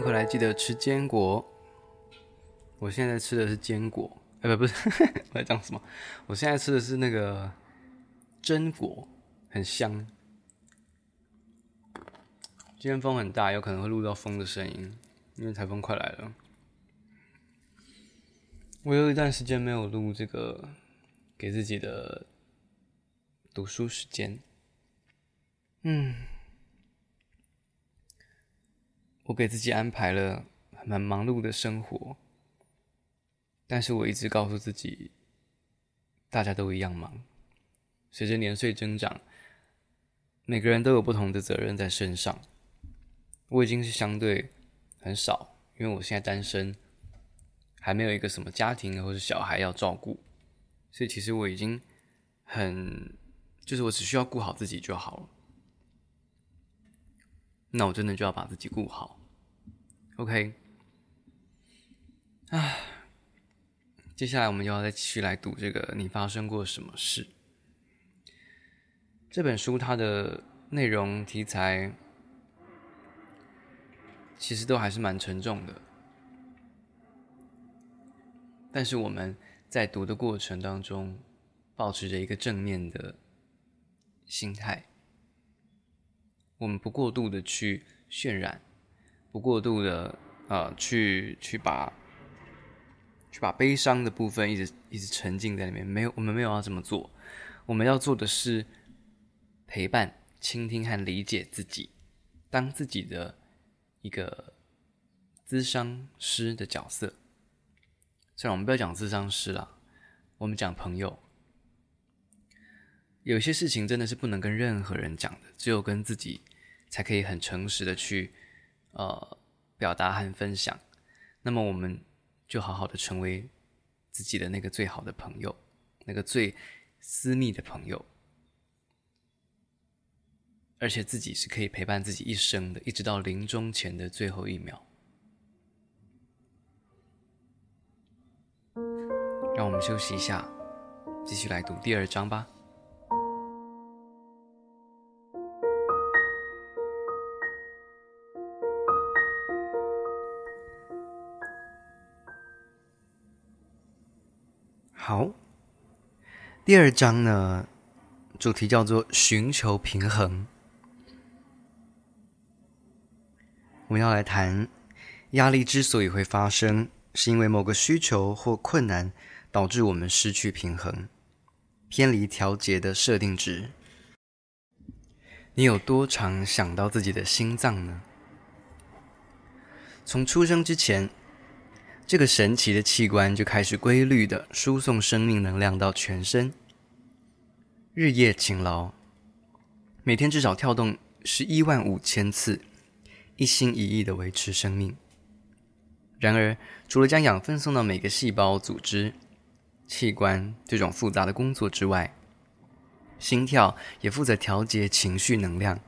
回来，记得吃坚果。我现在吃的是坚果，哎，不，不是，我在讲什么？我现在吃的是那个榛果，很香。今天风很大，有可能会录到风的声音，因为台风快来了。我有一段时间没有录这个给自己的读书时间，嗯。我给自己安排了蛮忙碌的生活，但是我一直告诉自己，大家都一样忙。随着年岁增长，每个人都有不同的责任在身上。我已经是相对很少，因为我现在单身，还没有一个什么家庭或者小孩要照顾，所以其实我已经很，就是我只需要顾好自己就好了。那我真的就要把自己顾好。OK，啊，接下来我们又要再继续来读这个“你发生过什么事”这本书，它的内容题材其实都还是蛮沉重的，但是我们在读的过程当中，保持着一个正面的心态，我们不过度的去渲染。不过度的、呃，去去把去把悲伤的部分一直一直沉浸在里面，没有，我们没有要这么做。我们要做的是陪伴、倾听和理解自己，当自己的一个咨商师的角色。虽然我们不要讲咨商师了，我们讲朋友。有些事情真的是不能跟任何人讲的，只有跟自己才可以很诚实的去。呃，表达和分享，那么我们就好好的成为自己的那个最好的朋友，那个最私密的朋友，而且自己是可以陪伴自己一生的，一直到临终前的最后一秒。让我们休息一下，继续来读第二章吧。第二章呢，主题叫做寻求平衡。我们要来谈压力之所以会发生，是因为某个需求或困难导致我们失去平衡，偏离调节的设定值。你有多常想到自己的心脏呢？从出生之前。这个神奇的器官就开始规律地输送生命能量到全身，日夜勤劳，每天至少跳动十一万五千次，一心一意地维持生命。然而，除了将养分送到每个细胞、组织、器官这种复杂的工作之外，心跳也负责调节情绪能量。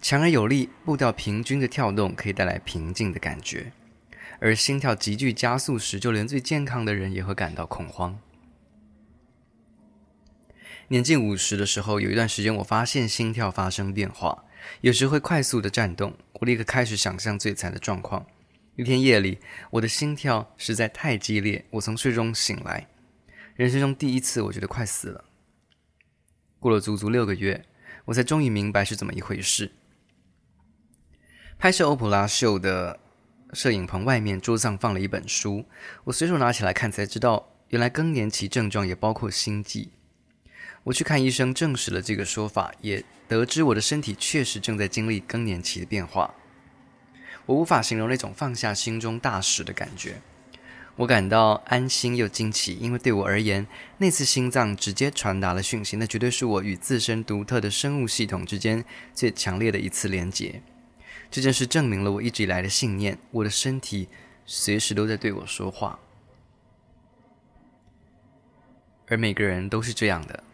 强而有力、步调平均的跳动可以带来平静的感觉。而心跳急剧加速时，就连最健康的人也会感到恐慌。年近五十的时候，有一段时间，我发现心跳发生变化，有时会快速的颤动。我立刻开始想象最惨的状况：一天夜里，我的心跳实在太激烈，我从睡中醒来，人生中第一次，我觉得快死了。过了足足六个月，我才终于明白是怎么一回事。拍摄欧普拉秀的。摄影棚外面桌上放了一本书，我随手拿起来看，才知道原来更年期症状也包括心悸。我去看医生，证实了这个说法，也得知我的身体确实正在经历更年期的变化。我无法形容那种放下心中大石的感觉，我感到安心又惊奇，因为对我而言，那次心脏直接传达了讯息，那绝对是我与自身独特的生物系统之间最强烈的一次连结。这件事证明了我一直以来的信念：我的身体随时都在对我说话。而每个人都是这样的，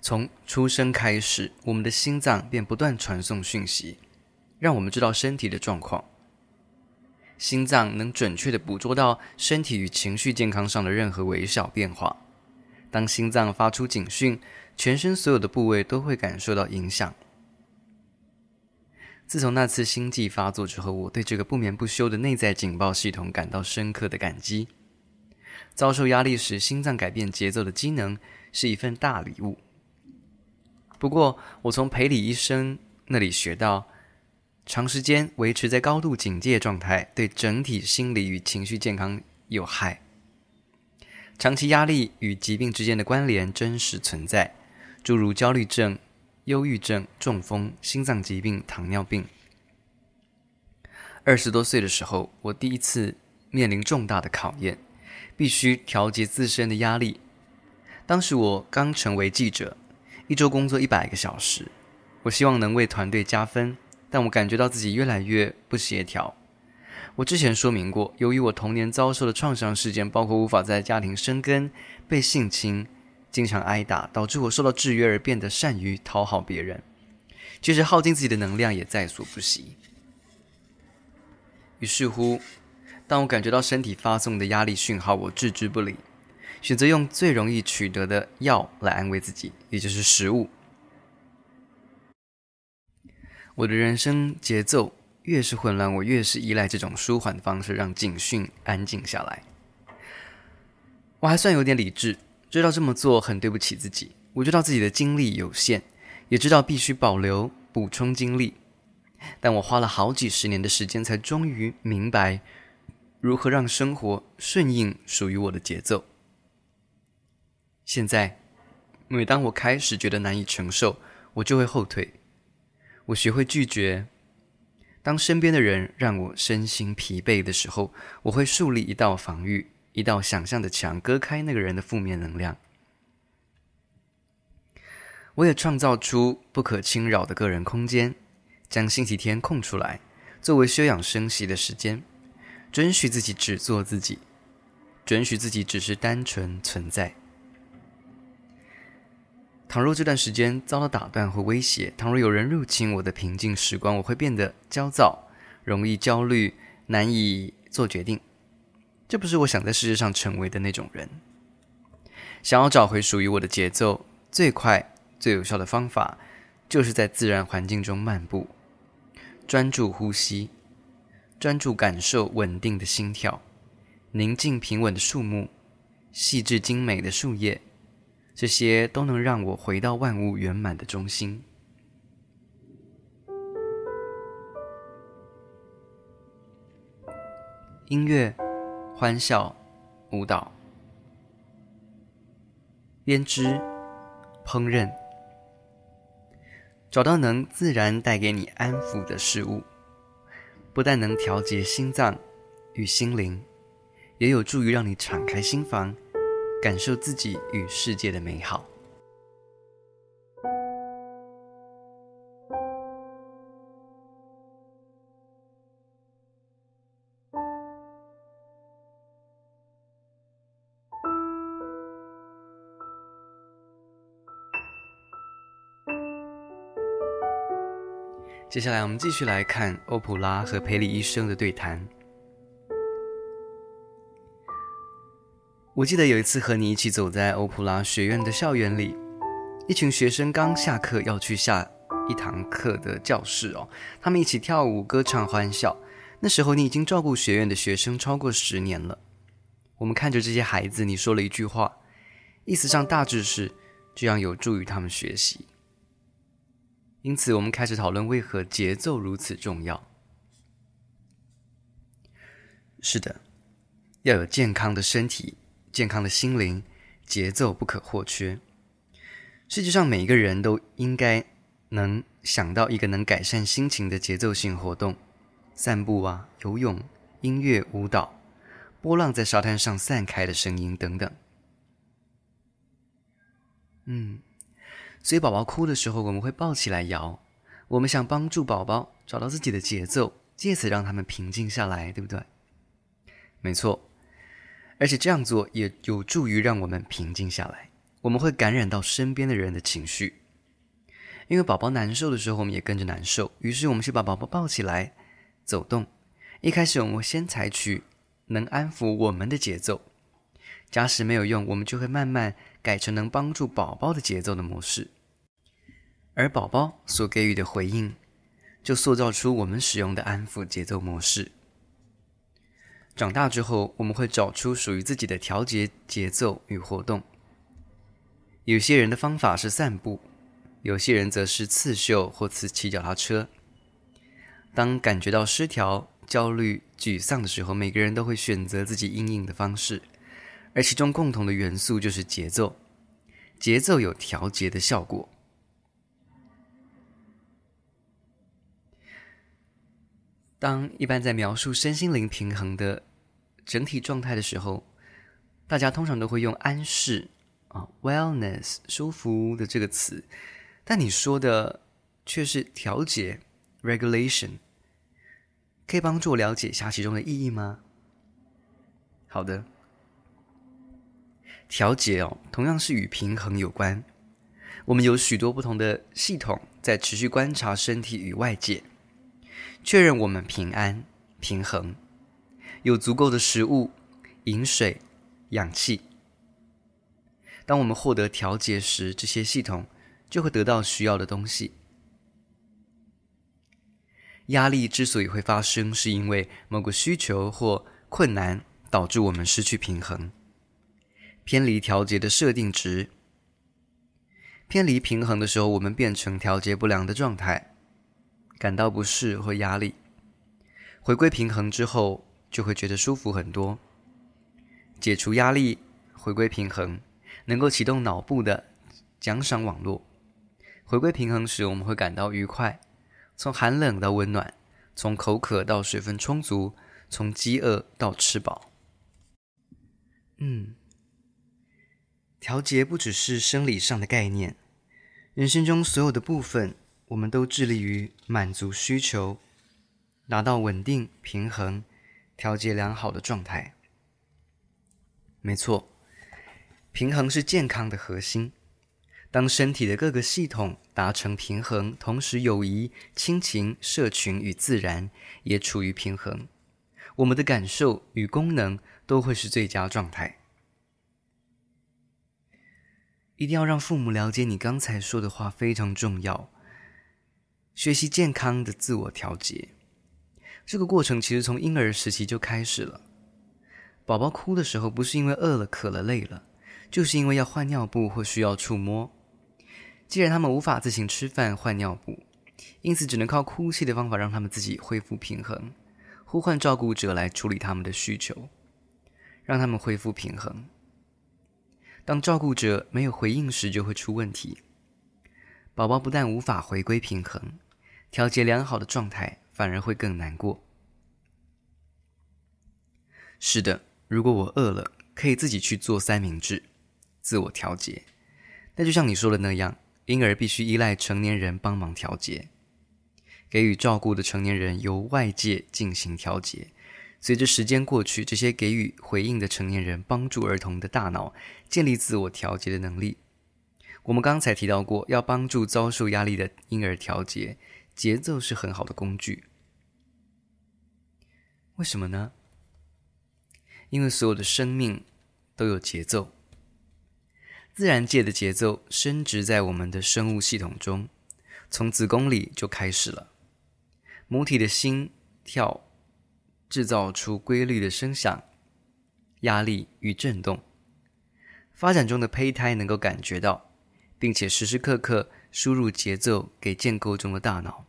从出生开始，我们的心脏便不断传送讯息，让我们知道身体的状况。心脏能准确地捕捉到身体与情绪健康上的任何微小变化。当心脏发出警讯，全身所有的部位都会感受到影响。自从那次心悸发作之后，我对这个不眠不休的内在警报系统感到深刻的感激。遭受压力时，心脏改变节奏的机能是一份大礼物。不过，我从裴理医生那里学到，长时间维持在高度警戒状态，对整体心理与情绪健康有害。长期压力与疾病之间的关联真实存在，诸如焦虑症。忧郁症、中风、心脏疾病、糖尿病。二十多岁的时候，我第一次面临重大的考验，必须调节自身的压力。当时我刚成为记者，一周工作一百个小时，我希望能为团队加分，但我感觉到自己越来越不协调。我之前说明过，由于我童年遭受的创伤事件，包括无法在家庭生根、被性侵。经常挨打，导致我受到制约而变得善于讨好别人，其实耗尽自己的能量也在所不惜。于是乎，当我感觉到身体发送的压力讯号，我置之不理，选择用最容易取得的药来安慰自己，也就是食物。我的人生节奏越是混乱，我越是依赖这种舒缓的方式，让警讯安静下来。我还算有点理智。知道这么做很对不起自己，我知道自己的精力有限，也知道必须保留补充精力，但我花了好几十年的时间，才终于明白如何让生活顺应属于我的节奏。现在，每当我开始觉得难以承受，我就会后退。我学会拒绝。当身边的人让我身心疲惫的时候，我会树立一道防御。一道想象的墙，隔开那个人的负面能量。我也创造出不可侵扰的个人空间，将星期天空出来，作为休养生息的时间，准许自己只做自己，准许自己只是单纯存在。倘若这段时间遭到打断或威胁，倘若有人入侵我的平静时光，我会变得焦躁，容易焦虑，难以做决定。这不是我想在世界上成为的那种人。想要找回属于我的节奏，最快、最有效的方法，就是在自然环境中漫步，专注呼吸，专注感受稳定的心跳，宁静平稳的树木，细致精美的树叶，这些都能让我回到万物圆满的中心。音乐。欢笑、舞蹈、编织、烹饪，找到能自然带给你安抚的事物，不但能调节心脏与心灵，也有助于让你敞开心房，感受自己与世界的美好。接下来，我们继续来看欧普拉和裴李医生的对谈。我记得有一次和你一起走在欧普拉学院的校园里，一群学生刚下课要去下一堂课的教室哦，他们一起跳舞、歌唱、欢笑。那时候你已经照顾学院的学生超过十年了。我们看着这些孩子，你说了一句话，意思上大致是这样有助于他们学习。因此，我们开始讨论为何节奏如此重要。是的，要有健康的身体、健康的心灵，节奏不可或缺。世界上每一个人都应该能想到一个能改善心情的节奏性活动：散步啊、游泳、音乐、舞蹈、波浪在沙滩上散开的声音等等。嗯。所以宝宝哭的时候，我们会抱起来摇。我们想帮助宝宝找到自己的节奏，借此让他们平静下来，对不对？没错，而且这样做也有助于让我们平静下来。我们会感染到身边的人的情绪，因为宝宝难受的时候，我们也跟着难受。于是我们去把宝宝抱起来，走动。一开始我们先采取能安抚我们的节奏，假使没有用，我们就会慢慢改成能帮助宝宝的节奏的模式。而宝宝所给予的回应，就塑造出我们使用的安抚节奏模式。长大之后，我们会找出属于自己的调节节奏与活动。有些人的方法是散步，有些人则是刺绣或骑骑脚踏车。当感觉到失调、焦虑、沮丧的时候，每个人都会选择自己因应的方式，而其中共同的元素就是节奏。节奏有调节的效果。当一般在描述身心灵平衡的整体状态的时候，大家通常都会用安适啊 （wellness） 舒服的这个词，但你说的却是调节 （regulation）。可以帮助我了解一下其中的意义吗？好的。调节哦，同样是与平衡有关。我们有许多不同的系统在持续观察身体与外界，确认我们平安、平衡，有足够的食物、饮水、氧气。当我们获得调节时，这些系统就会得到需要的东西。压力之所以会发生，是因为某个需求或困难导致我们失去平衡。偏离调节的设定值，偏离平衡的时候，我们变成调节不良的状态，感到不适或压力。回归平衡之后，就会觉得舒服很多。解除压力，回归平衡，能够启动脑部的奖赏网络。回归平衡时，我们会感到愉快，从寒冷到温暖，从口渴到水分充足，从饥饿到吃饱。嗯。调节不只是生理上的概念，人生中所有的部分，我们都致力于满足需求，达到稳定、平衡、调节良好的状态。没错，平衡是健康的核心。当身体的各个系统达成平衡，同时友谊、亲情、社群与自然也处于平衡，我们的感受与功能都会是最佳状态。一定要让父母了解你刚才说的话非常重要。学习健康的自我调节，这个过程其实从婴儿时期就开始了。宝宝哭的时候，不是因为饿了、渴了、累了，就是因为要换尿布或需要触摸。既然他们无法自行吃饭、换尿布，因此只能靠哭泣的方法让他们自己恢复平衡，呼唤照顾者来处理他们的需求，让他们恢复平衡。当照顾者没有回应时，就会出问题。宝宝不但无法回归平衡，调节良好的状态，反而会更难过。是的，如果我饿了，可以自己去做三明治，自我调节。但就像你说的那样，婴儿必须依赖成年人帮忙调节，给予照顾的成年人由外界进行调节。随着时间过去，这些给予回应的成年人帮助儿童的大脑建立自我调节的能力。我们刚才提到过，要帮助遭受压力的婴儿调节，节奏是很好的工具。为什么呢？因为所有的生命都有节奏，自然界的节奏深植在我们的生物系统中，从子宫里就开始了，母体的心跳。制造出规律的声响、压力与震动。发展中的胚胎能够感觉到，并且时时刻刻输入节奏给建构中的大脑。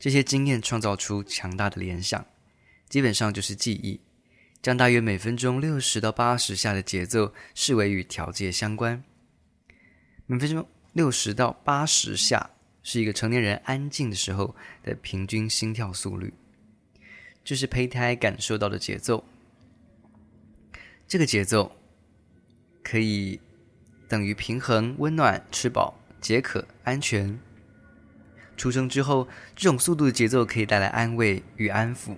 这些经验创造出强大的联想，基本上就是记忆，将大约每分钟六十到八十下的节奏视为与调节相关。每分钟六十到八十下是一个成年人安静的时候的平均心跳速率。这是胚胎感受到的节奏。这个节奏可以等于平衡、温暖、吃饱、解渴、安全。出生之后，这种速度的节奏可以带来安慰与安抚；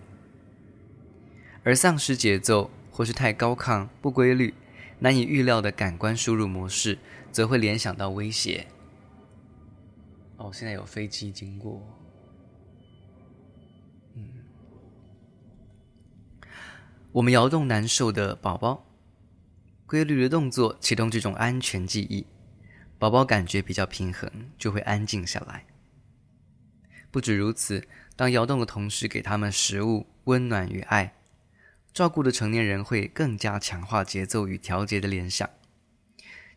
而丧失节奏或是太高亢、不规律、难以预料的感官输入模式，则会联想到威胁。哦，现在有飞机经过。我们摇动难受的宝宝，规律的动作启动这种安全记忆，宝宝感觉比较平衡，就会安静下来。不止如此，当摇动的同时给他们食物、温暖与爱，照顾的成年人会更加强化节奏与调节的联想。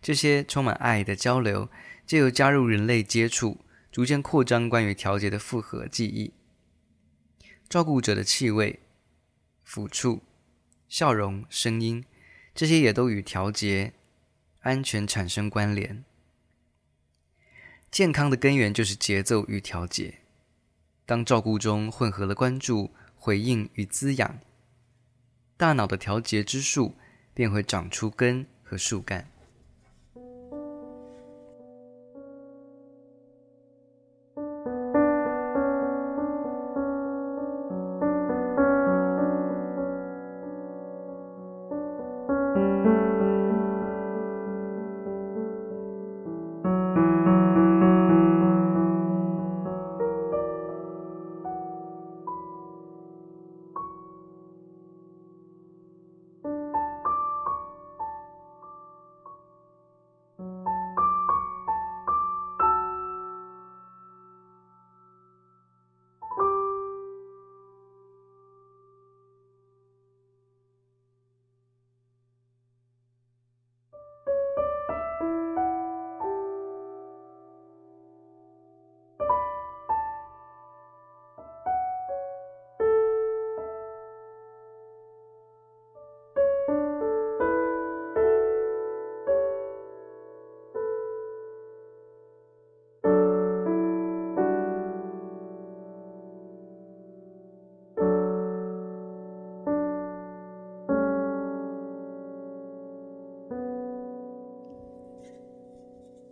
这些充满爱的交流，借由加入人类接触，逐渐扩张关于调节的复合记忆。照顾者的气味、抚触、笑容、声音，这些也都与调节、安全产生关联。健康的根源就是节奏与调节。当照顾中混合了关注、回应与滋养，大脑的调节之树便会长出根和树干。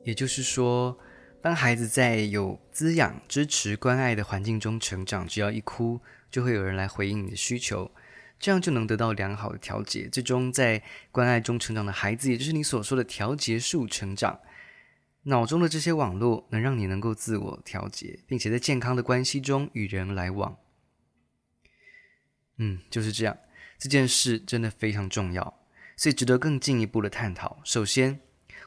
也就是说，当孩子在有滋养、支持、关爱的环境中成长，只要一哭，就会有人来回应你的需求，这样就能得到良好的调节。最终，在关爱中成长的孩子，也就是你所说的调节树成长，脑中的这些网络能让你能够自我调节，并且在健康的关系中与人来往。嗯，就是这样。这件事真的非常重要，所以值得更进一步的探讨。首先，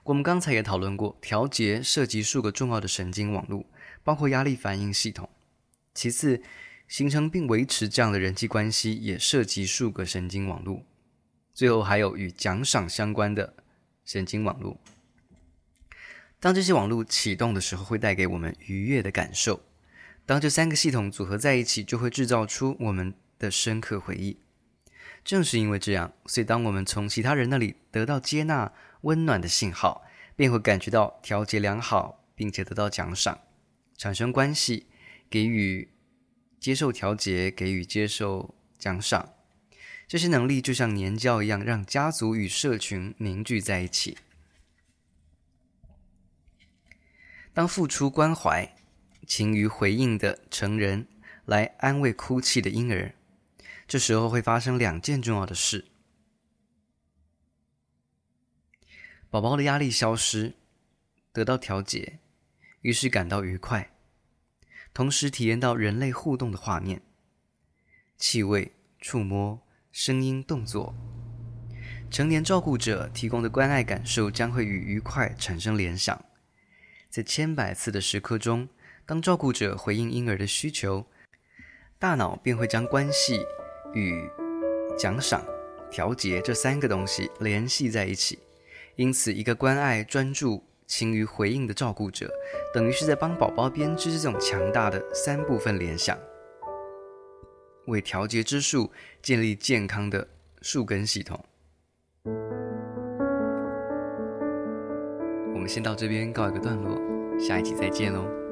我们刚才也讨论过，调节涉及数个重要的神经网络，包括压力反应系统。其次，形成并维持这样的人际关系也涉及数个神经网络。最后，还有与奖赏相关的神经网络。当这些网络启动的时候，会带给我们愉悦的感受。当这三个系统组合在一起，就会制造出我们的深刻回忆。正是因为这样，所以当我们从其他人那里得到接纳、温暖的信号，便会感觉到调节良好，并且得到奖赏，产生关系，给予、接受调节，给予、接受奖赏。这些能力就像粘胶一样，让家族与社群凝聚在一起。当付出关怀、勤于回应的成人来安慰哭泣的婴儿。这时候会发生两件重要的事：宝宝的压力消失，得到调节，于是感到愉快，同时体验到人类互动的画面，气味、触摸、声音、动作。成年照顾者提供的关爱感受将会与愉快产生联想。在千百次的时刻中，当照顾者回应婴儿的需求，大脑便会将关系。与奖赏、调节这三个东西联系在一起，因此，一个关爱、专注、勤于回应的照顾者，等于是在帮宝宝编织这种强大的三部分联想，为调节之树建立健康的树根系统。我们先到这边告一个段落，下一集再见喽。